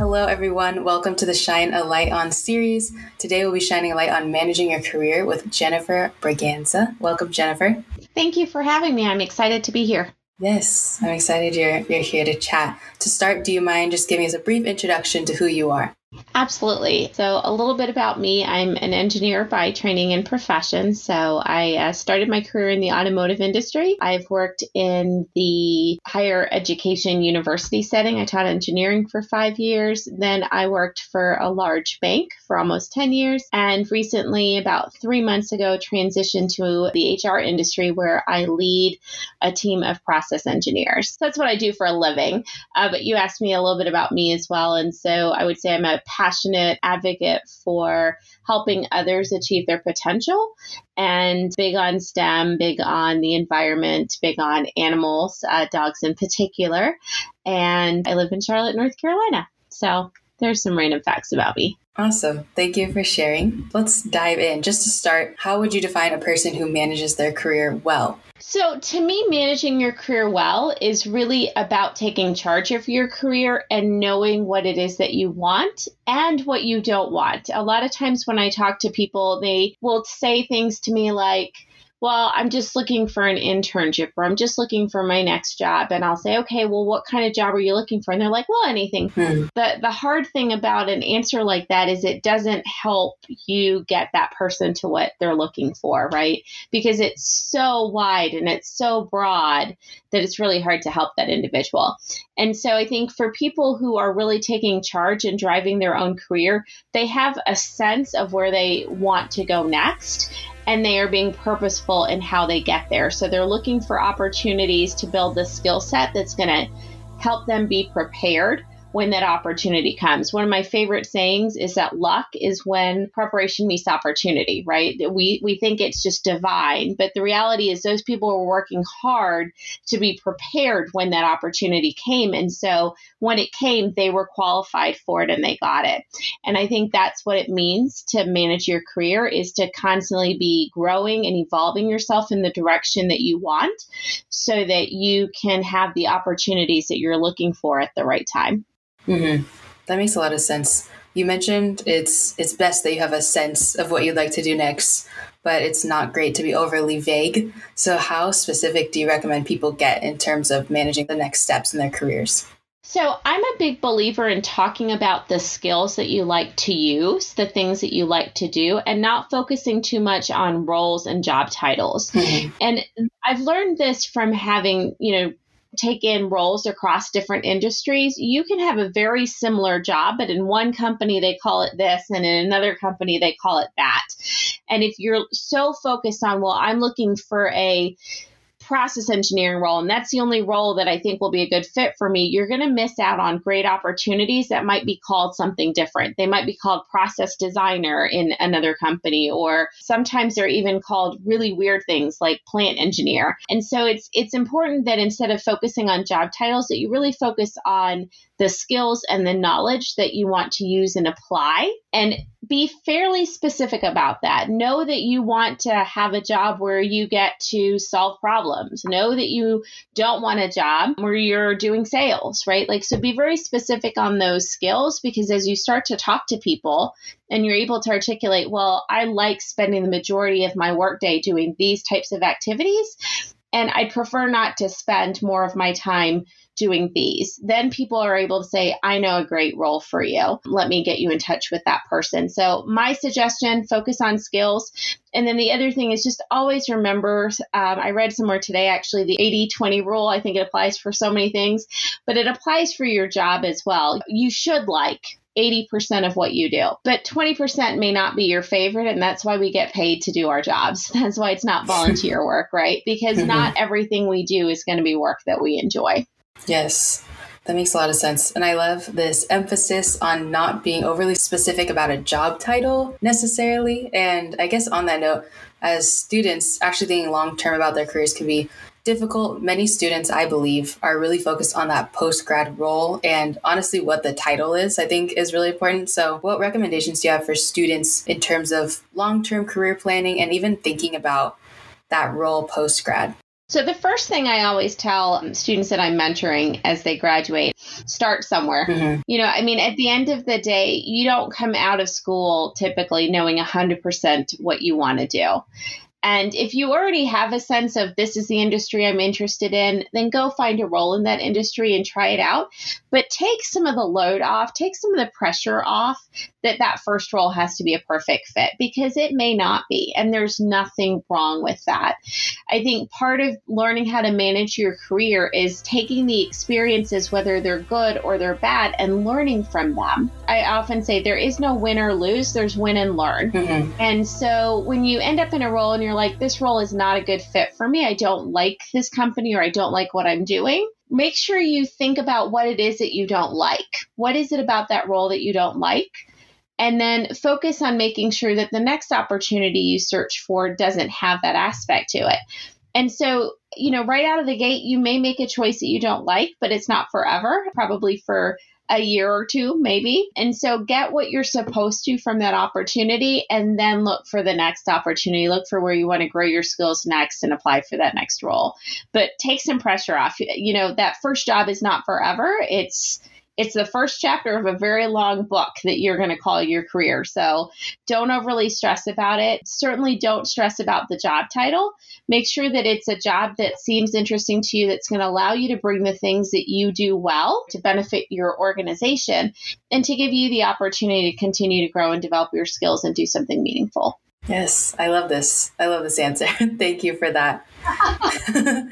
Hello, everyone. Welcome to the Shine a Light on series. Today, we'll be shining a light on managing your career with Jennifer Braganza. Welcome, Jennifer. Thank you for having me. I'm excited to be here. Yes, I'm excited you're, you're here to chat. To start, do you mind just giving us a brief introduction to who you are? Absolutely. So, a little bit about me I'm an engineer by training and profession. So, I uh, started my career in the automotive industry. I've worked in the higher education university setting. I taught engineering for five years. Then, I worked for a large bank for almost 10 years. And recently, about three months ago, transitioned to the HR industry where I lead a team of process engineers. So that's what I do for a living. Uh, but you asked me a little bit about me as well. And so, I would say I'm a passionate advocate for helping others achieve their potential and big on STEM, big on the environment, big on animals, uh, dogs in particular. And I live in Charlotte, North Carolina. So there's some random facts about me. Awesome. Thank you for sharing. Let's dive in. Just to start, how would you define a person who manages their career well? So, to me, managing your career well is really about taking charge of your career and knowing what it is that you want and what you don't want. A lot of times when I talk to people, they will say things to me like, well, I'm just looking for an internship or I'm just looking for my next job. And I'll say, okay, well, what kind of job are you looking for? And they're like, well, anything. Hmm. But the hard thing about an answer like that is it doesn't help you get that person to what they're looking for, right? Because it's so wide and it's so broad that it's really hard to help that individual. And so I think for people who are really taking charge and driving their own career, they have a sense of where they want to go next and they are being purposeful in how they get there. So they're looking for opportunities to build the skill set that's going to help them be prepared when that opportunity comes. One of my favorite sayings is that luck is when preparation meets opportunity, right? We we think it's just divine, but the reality is those people were working hard to be prepared when that opportunity came and so when it came they were qualified for it and they got it. And I think that's what it means to manage your career is to constantly be growing and evolving yourself in the direction that you want so that you can have the opportunities that you're looking for at the right time. Mm-hmm. That makes a lot of sense. You mentioned it's it's best that you have a sense of what you'd like to do next, but it's not great to be overly vague. So, how specific do you recommend people get in terms of managing the next steps in their careers? So, I'm a big believer in talking about the skills that you like to use, the things that you like to do, and not focusing too much on roles and job titles. Mm-hmm. And I've learned this from having, you know, take in roles across different industries, you can have a very similar job, but in one company they call it this, and in another company they call it that. And if you're so focused on, well, I'm looking for a process engineering role, and that's the only role that I think will be a good fit for me, you're going to miss out on great opportunities that might be called something different. They might be called process designer in another company, or sometimes they're even called really weird things like plant engineer. And so it's it's important that instead of focusing on job titles, that you really focus on the skills and the knowledge that you want to use and apply and be fairly specific about that. Know that you want to have a job where you get to solve problems. Know that you don't want a job where you're doing sales, right? Like, so be very specific on those skills because as you start to talk to people and you're able to articulate, well, I like spending the majority of my workday doing these types of activities. And I'd prefer not to spend more of my time doing these. Then people are able to say, I know a great role for you. Let me get you in touch with that person. So, my suggestion focus on skills. And then the other thing is just always remember um, I read somewhere today actually the 80 20 rule. I think it applies for so many things, but it applies for your job as well. You should like 80% of what you do. But 20% may not be your favorite, and that's why we get paid to do our jobs. That's why it's not volunteer work, right? Because not everything we do is going to be work that we enjoy. Yes. That makes a lot of sense. And I love this emphasis on not being overly specific about a job title necessarily. And I guess on that note, as students, actually thinking long term about their careers can be difficult. Many students, I believe, are really focused on that post grad role. And honestly, what the title is, I think, is really important. So, what recommendations do you have for students in terms of long term career planning and even thinking about that role post grad? So, the first thing I always tell students that I'm mentoring as they graduate start somewhere. Mm-hmm. You know, I mean, at the end of the day, you don't come out of school typically knowing 100% what you want to do. And if you already have a sense of this is the industry I'm interested in, then go find a role in that industry and try it out. But take some of the load off, take some of the pressure off that that first role has to be a perfect fit because it may not be. And there's nothing wrong with that. I think part of learning how to manage your career is taking the experiences, whether they're good or they're bad, and learning from them. I often say there is no win or lose, there's win and learn. Mm-hmm. And so when you end up in a role and you're like, this role is not a good fit for me, I don't like this company or I don't like what I'm doing make sure you think about what it is that you don't like. What is it about that role that you don't like? and then focus on making sure that the next opportunity you search for doesn't have that aspect to it. And so, you know, right out of the gate, you may make a choice that you don't like, but it's not forever, probably for a year or two, maybe. And so get what you're supposed to from that opportunity and then look for the next opportunity. Look for where you want to grow your skills next and apply for that next role. But take some pressure off. You know, that first job is not forever. It's, it's the first chapter of a very long book that you're going to call your career. So don't overly stress about it. Certainly don't stress about the job title. Make sure that it's a job that seems interesting to you that's going to allow you to bring the things that you do well to benefit your organization and to give you the opportunity to continue to grow and develop your skills and do something meaningful. Yes, I love this. I love this answer. Thank you for that.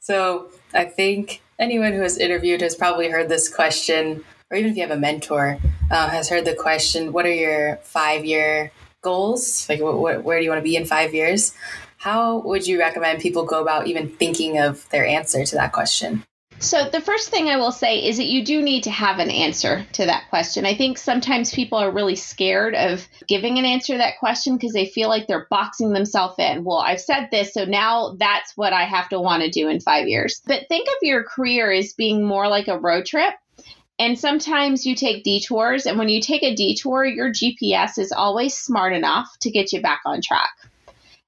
so I think anyone who has interviewed has probably heard this question, or even if you have a mentor, uh, has heard the question what are your five year goals? Like, wh- wh- where do you want to be in five years? How would you recommend people go about even thinking of their answer to that question? So, the first thing I will say is that you do need to have an answer to that question. I think sometimes people are really scared of giving an answer to that question because they feel like they're boxing themselves in. Well, I've said this, so now that's what I have to want to do in five years. But think of your career as being more like a road trip. And sometimes you take detours, and when you take a detour, your GPS is always smart enough to get you back on track.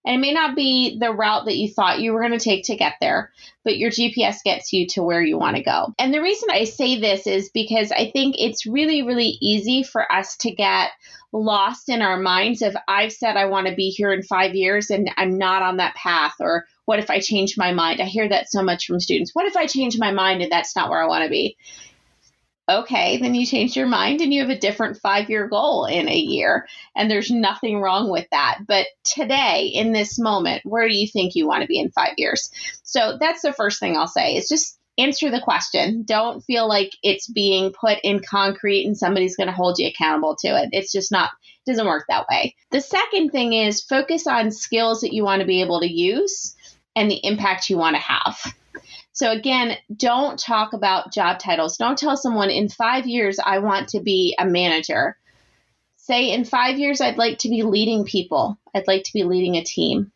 And it may not be the route that you thought you were going to take to get there, but your GPS gets you to where you want to go. And the reason I say this is because I think it's really, really easy for us to get lost in our minds of I've said I want to be here in five years and I'm not on that path, or what if I change my mind? I hear that so much from students. What if I change my mind and that's not where I want to be? Okay, then you change your mind and you have a different five year goal in a year. And there's nothing wrong with that. But today, in this moment, where do you think you want to be in five years? So that's the first thing I'll say is just answer the question. Don't feel like it's being put in concrete and somebody's going to hold you accountable to it. It's just not, it doesn't work that way. The second thing is focus on skills that you want to be able to use and the impact you want to have. So again, don't talk about job titles. Don't tell someone in five years, I want to be a manager. Say in five years, I'd like to be leading people. I'd like to be leading a team.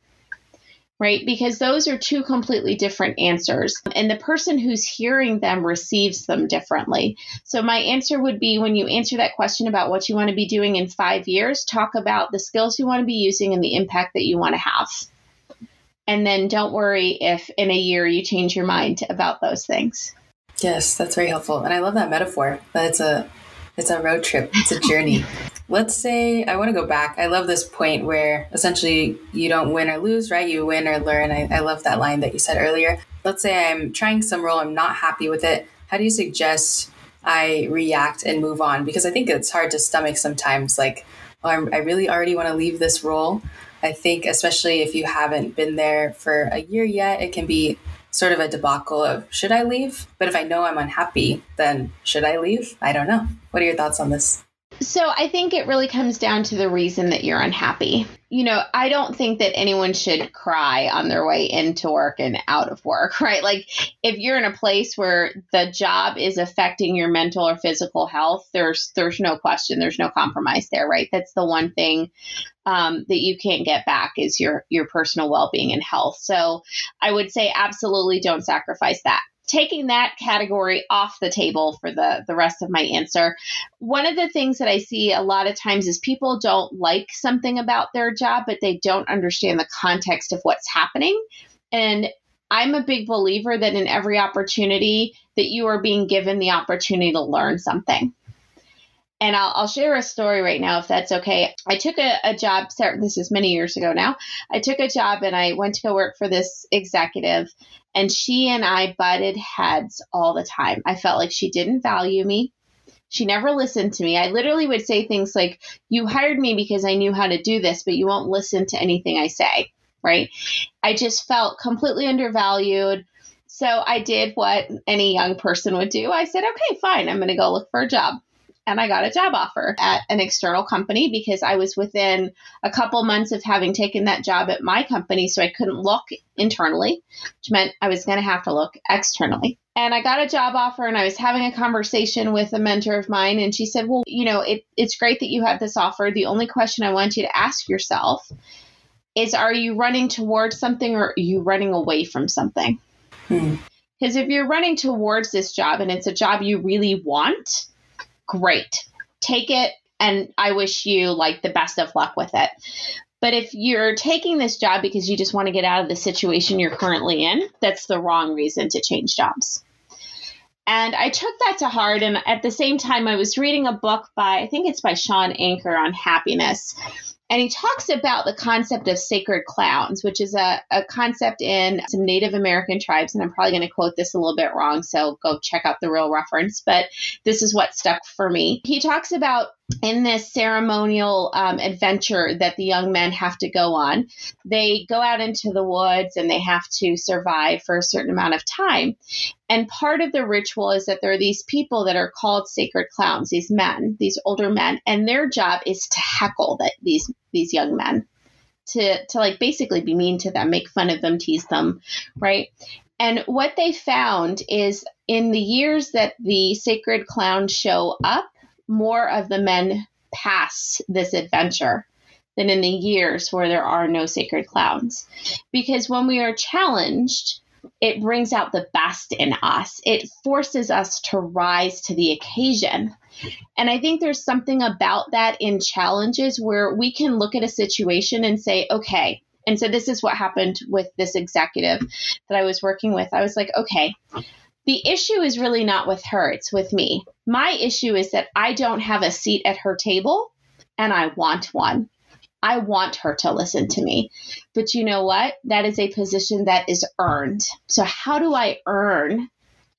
Right? Because those are two completely different answers. And the person who's hearing them receives them differently. So, my answer would be when you answer that question about what you want to be doing in five years, talk about the skills you want to be using and the impact that you want to have. And then don't worry if in a year you change your mind about those things. Yes, that's very helpful. And I love that metaphor. That it's a it's a road trip. It's a journey. Let's say I want to go back. I love this point where essentially you don't win or lose, right? You win or learn. I, I love that line that you said earlier. Let's say I'm trying some role, I'm not happy with it. How do you suggest I react and move on? Because I think it's hard to stomach sometimes. Like, oh, i really already want to leave this role. I think, especially if you haven't been there for a year yet, it can be sort of a debacle of should I leave? But if I know I'm unhappy, then should I leave? I don't know. What are your thoughts on this? So I think it really comes down to the reason that you're unhappy. You know, I don't think that anyone should cry on their way into work and out of work, right? Like if you're in a place where the job is affecting your mental or physical health, there's there's no question, there's no compromise there, right? That's the one thing um, that you can't get back is your your personal well-being and health. So I would say absolutely don't sacrifice that taking that category off the table for the, the rest of my answer, one of the things that I see a lot of times is people don't like something about their job, but they don't understand the context of what's happening. And I'm a big believer that in every opportunity that you are being given the opportunity to learn something. And I'll, I'll share a story right now if that's okay. I took a, a job, this is many years ago now. I took a job and I went to go work for this executive, and she and I butted heads all the time. I felt like she didn't value me. She never listened to me. I literally would say things like, You hired me because I knew how to do this, but you won't listen to anything I say, right? I just felt completely undervalued. So I did what any young person would do. I said, Okay, fine, I'm going to go look for a job and I got a job offer at an external company because I was within a couple months of having taken that job at my company. So I couldn't look internally, which meant I was going to have to look externally. And I got a job offer and I was having a conversation with a mentor of mine. And she said, Well, you know, it, it's great that you have this offer. The only question I want you to ask yourself is Are you running towards something or are you running away from something? Because hmm. if you're running towards this job and it's a job you really want, great. Take it and I wish you like the best of luck with it. But if you're taking this job because you just want to get out of the situation you're currently in, that's the wrong reason to change jobs. And I took that to heart. And at the same time, I was reading a book by, I think it's by Shawn Achor on happiness. And he talks about the concept of sacred clowns, which is a, a concept in some Native American tribes. And I'm probably going to quote this a little bit wrong, so go check out the real reference. But this is what stuck for me. He talks about in this ceremonial um, adventure that the young men have to go on, they go out into the woods and they have to survive for a certain amount of time. And part of the ritual is that there are these people that are called sacred clowns, these men, these older men, and their job is to heckle that these these young men, to to like basically be mean to them, make fun of them, tease them, right? And what they found is in the years that the sacred clowns show up, more of the men pass this adventure than in the years where there are no sacred clowns. Because when we are challenged, it brings out the best in us. It forces us to rise to the occasion. And I think there's something about that in challenges where we can look at a situation and say, okay, and so this is what happened with this executive that I was working with. I was like, okay, the issue is really not with her, it's with me. My issue is that I don't have a seat at her table and I want one. I want her to listen to me. But you know what? That is a position that is earned. So, how do I earn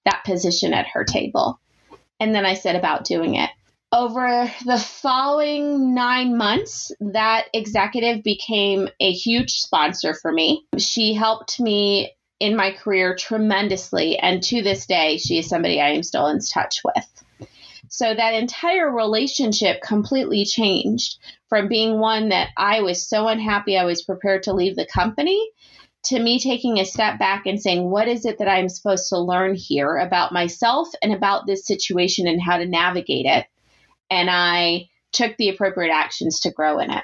that position at her table? And then I said about doing it. Over the following nine months, that executive became a huge sponsor for me. She helped me in my career tremendously. And to this day, she is somebody I am still in touch with. So that entire relationship completely changed from being one that I was so unhappy I was prepared to leave the company to me taking a step back and saying, what is it that I'm supposed to learn here about myself and about this situation and how to navigate it? And I took the appropriate actions to grow in it.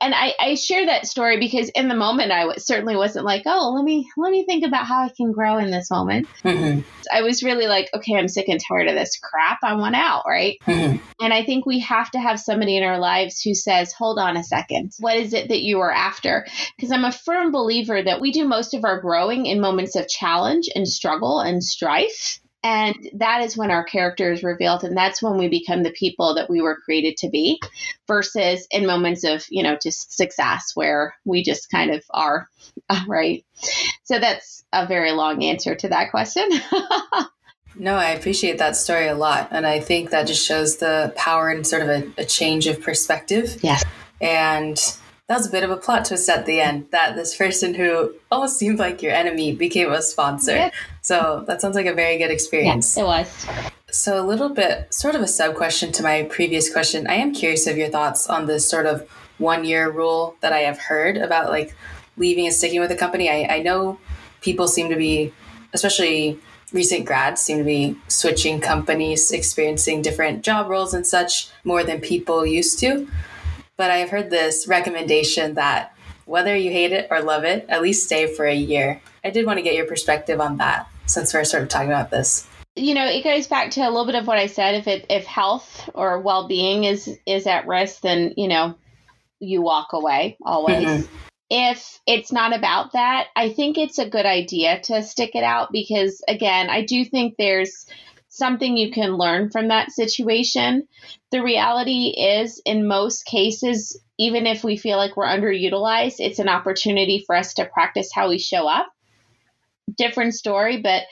And I, I share that story because in the moment I w- certainly wasn't like, oh, let me let me think about how I can grow in this moment. Mm-hmm. I was really like, okay, I'm sick and tired of this crap. I want out, right? Mm-hmm. And I think we have to have somebody in our lives who says, hold on a second, what is it that you are after? Because I'm a firm believer that we do most of our growing in moments of challenge and struggle and strife. And that is when our character is revealed. And that's when we become the people that we were created to be versus in moments of, you know, just success where we just kind of are, right? So that's a very long answer to that question. no, I appreciate that story a lot. And I think that just shows the power and sort of a, a change of perspective. Yes. And that was a bit of a plot twist at the end that this person who almost seemed like your enemy became a sponsor. Yeah. So that sounds like a very good experience. It was. So a little bit, sort of a sub question to my previous question. I am curious of your thoughts on this sort of one year rule that I have heard about like leaving and sticking with a company. I, I know people seem to be, especially recent grads seem to be switching companies, experiencing different job roles and such more than people used to. But I've heard this recommendation that whether you hate it or love it, at least stay for a year. I did want to get your perspective on that since we're sort of talking about this. You know, it goes back to a little bit of what I said. If it if health or well being is is at risk, then you know you walk away always. Mm-hmm. if it's not about that, I think it's a good idea to stick it out because, again, I do think there's something you can learn from that situation. The reality is, in most cases, even if we feel like we're underutilized, it's an opportunity for us to practice how we show up. Different story, but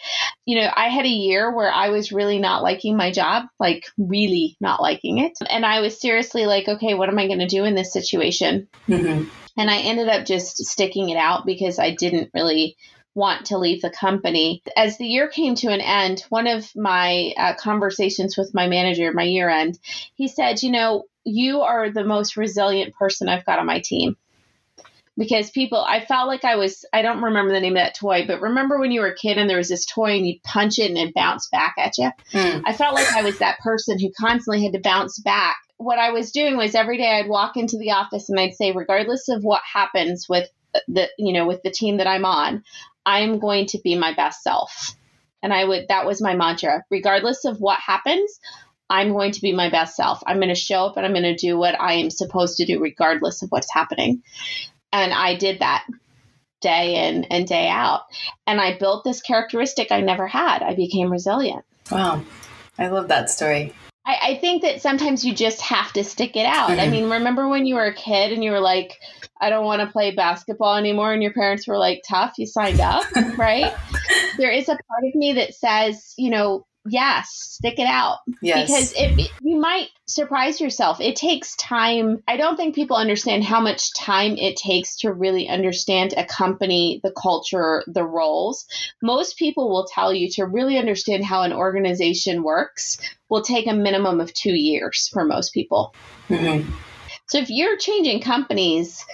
you know, I had a year where I was really not liking my job, like really not liking it. And I was seriously like, okay, what am I going to do in this situation? Mm-hmm. And I ended up just sticking it out because I didn't really want to leave the company. As the year came to an end, one of my uh, conversations with my manager, my year end, he said, You know, you are the most resilient person I've got on my team. Because people, I felt like I was, I don't remember the name of that toy, but remember when you were a kid and there was this toy and you'd punch it and it bounced back at you? Mm. I felt like I was that person who constantly had to bounce back. What I was doing was every day I'd walk into the office and I'd say, regardless of what happens with the, you know, with the team that I'm on, I'm going to be my best self. And I would, that was my mantra. Regardless of what happens, I'm going to be my best self. I'm going to show up and I'm going to do what I am supposed to do, regardless of what's happening. And I did that day in and day out. And I built this characteristic I never had. I became resilient. Wow. I love that story. I, I think that sometimes you just have to stick it out. Mm-hmm. I mean, remember when you were a kid and you were like, I don't want to play basketball anymore, and your parents were like, tough, you signed up, right? there is a part of me that says, you know, yes, stick it out. Yes. Because it, you might surprise yourself. It takes time. I don't think people understand how much time it takes to really understand a company, the culture, the roles. Most people will tell you to really understand how an organization works will take a minimum of two years for most people. Mm-hmm. So if you're changing companies,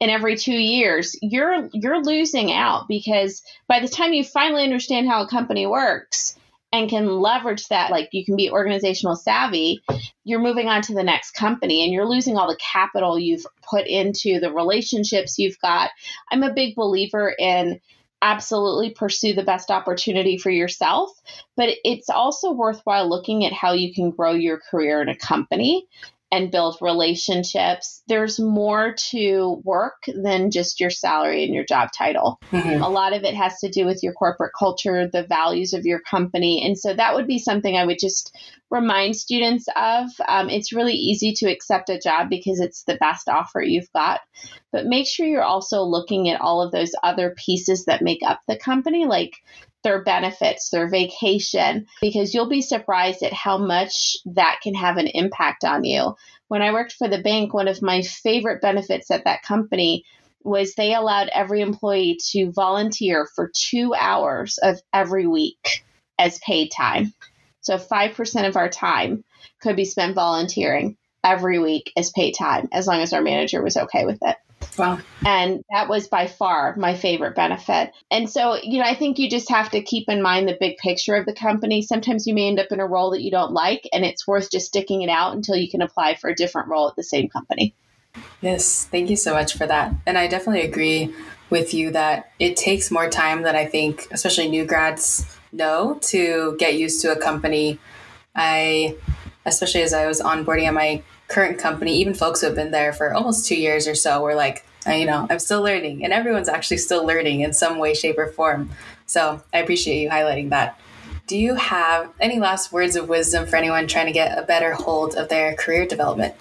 in every two years, you're you're losing out because by the time you finally understand how a company works, and can leverage that like you can be organizational savvy you're moving on to the next company and you're losing all the capital you've put into the relationships you've got. I'm a big believer in absolutely pursue the best opportunity for yourself but it's also worthwhile looking at how you can grow your career in a company and build relationships. There's more to work than just your salary and your job title. Mm-hmm. A lot of it has to do with your corporate culture, the values of your company. And so that would be something I would just remind students of. Um, it's really easy to accept a job because it's the best offer you've got. But make sure you're also looking at all of those other pieces that make up the company, like their benefits, their vacation, because you'll be surprised at how much that can have an impact on you. When I worked for the bank, one of my favorite benefits at that company was they allowed every employee to volunteer for two hours of every week as paid time. So 5% of our time could be spent volunteering every week as paid time, as long as our manager was okay with it. Wow. And that was by far my favorite benefit. And so, you know, I think you just have to keep in mind the big picture of the company. Sometimes you may end up in a role that you don't like, and it's worth just sticking it out until you can apply for a different role at the same company. Yes, thank you so much for that. And I definitely agree with you that it takes more time than I think, especially new grads know to get used to a company. I, especially as I was onboarding at my current company, even folks who have been there for almost two years or so, were like, you know, I'm still learning, and everyone's actually still learning in some way, shape, or form. So I appreciate you highlighting that. Do you have any last words of wisdom for anyone trying to get a better hold of their career development?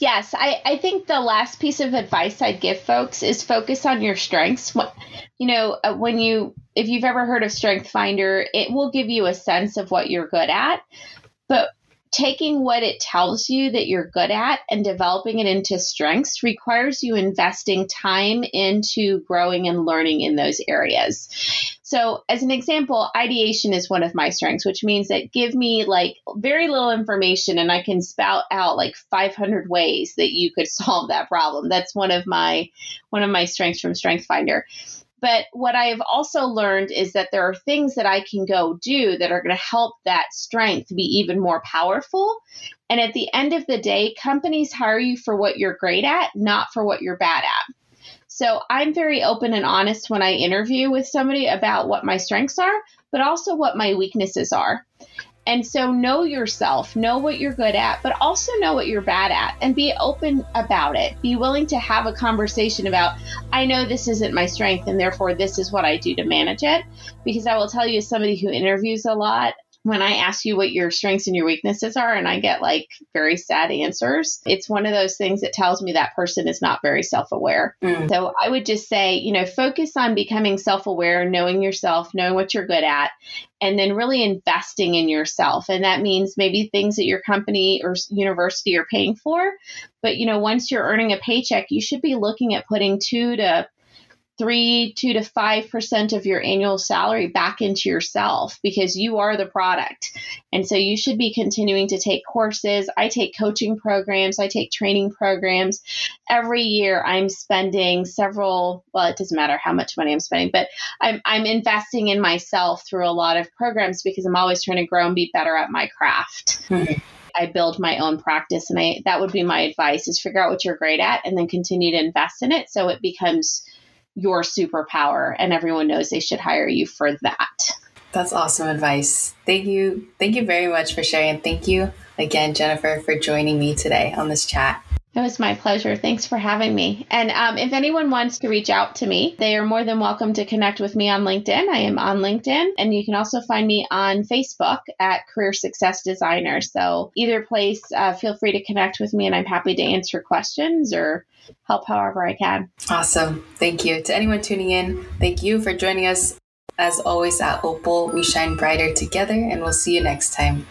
Yes, I, I think the last piece of advice I'd give folks is focus on your strengths. You know, uh, when you, if you've ever heard of Strength Finder, it will give you a sense of what you're good at. But taking what it tells you that you're good at and developing it into strengths requires you investing time into growing and learning in those areas. So, as an example, ideation is one of my strengths, which means that give me like very little information and I can spout out like 500 ways that you could solve that problem. That's one of my one of my strengths from Strength Finder. But what I've also learned is that there are things that I can go do that are going to help that strength be even more powerful. And at the end of the day, companies hire you for what you're great at, not for what you're bad at. So I'm very open and honest when I interview with somebody about what my strengths are, but also what my weaknesses are. And so know yourself, know what you're good at, but also know what you're bad at and be open about it. Be willing to have a conversation about, I know this isn't my strength and therefore this is what I do to manage it. Because I will tell you, as somebody who interviews a lot, when I ask you what your strengths and your weaknesses are, and I get like very sad answers, it's one of those things that tells me that person is not very self aware. Mm. So I would just say, you know, focus on becoming self aware, knowing yourself, knowing what you're good at, and then really investing in yourself. And that means maybe things that your company or university are paying for. But, you know, once you're earning a paycheck, you should be looking at putting two to three, two to five percent of your annual salary back into yourself because you are the product. And so you should be continuing to take courses. I take coaching programs, I take training programs. Every year I'm spending several, well, it doesn't matter how much money I'm spending, but I'm, I'm investing in myself through a lot of programs because I'm always trying to grow and be better at my craft. Mm-hmm. I build my own practice and I that would be my advice is figure out what you're great at and then continue to invest in it so it becomes your superpower and everyone knows they should hire you for that. That's awesome advice. Thank you. Thank you very much for sharing. Thank you again, Jennifer, for joining me today on this chat. It was my pleasure. Thanks for having me. And um, if anyone wants to reach out to me, they are more than welcome to connect with me on LinkedIn. I am on LinkedIn, and you can also find me on Facebook at Career Success Designer. So either place, uh, feel free to connect with me, and I'm happy to answer questions or help however I can. Awesome. Thank you. To anyone tuning in, thank you for joining us. As always, at Opal, we shine brighter together, and we'll see you next time.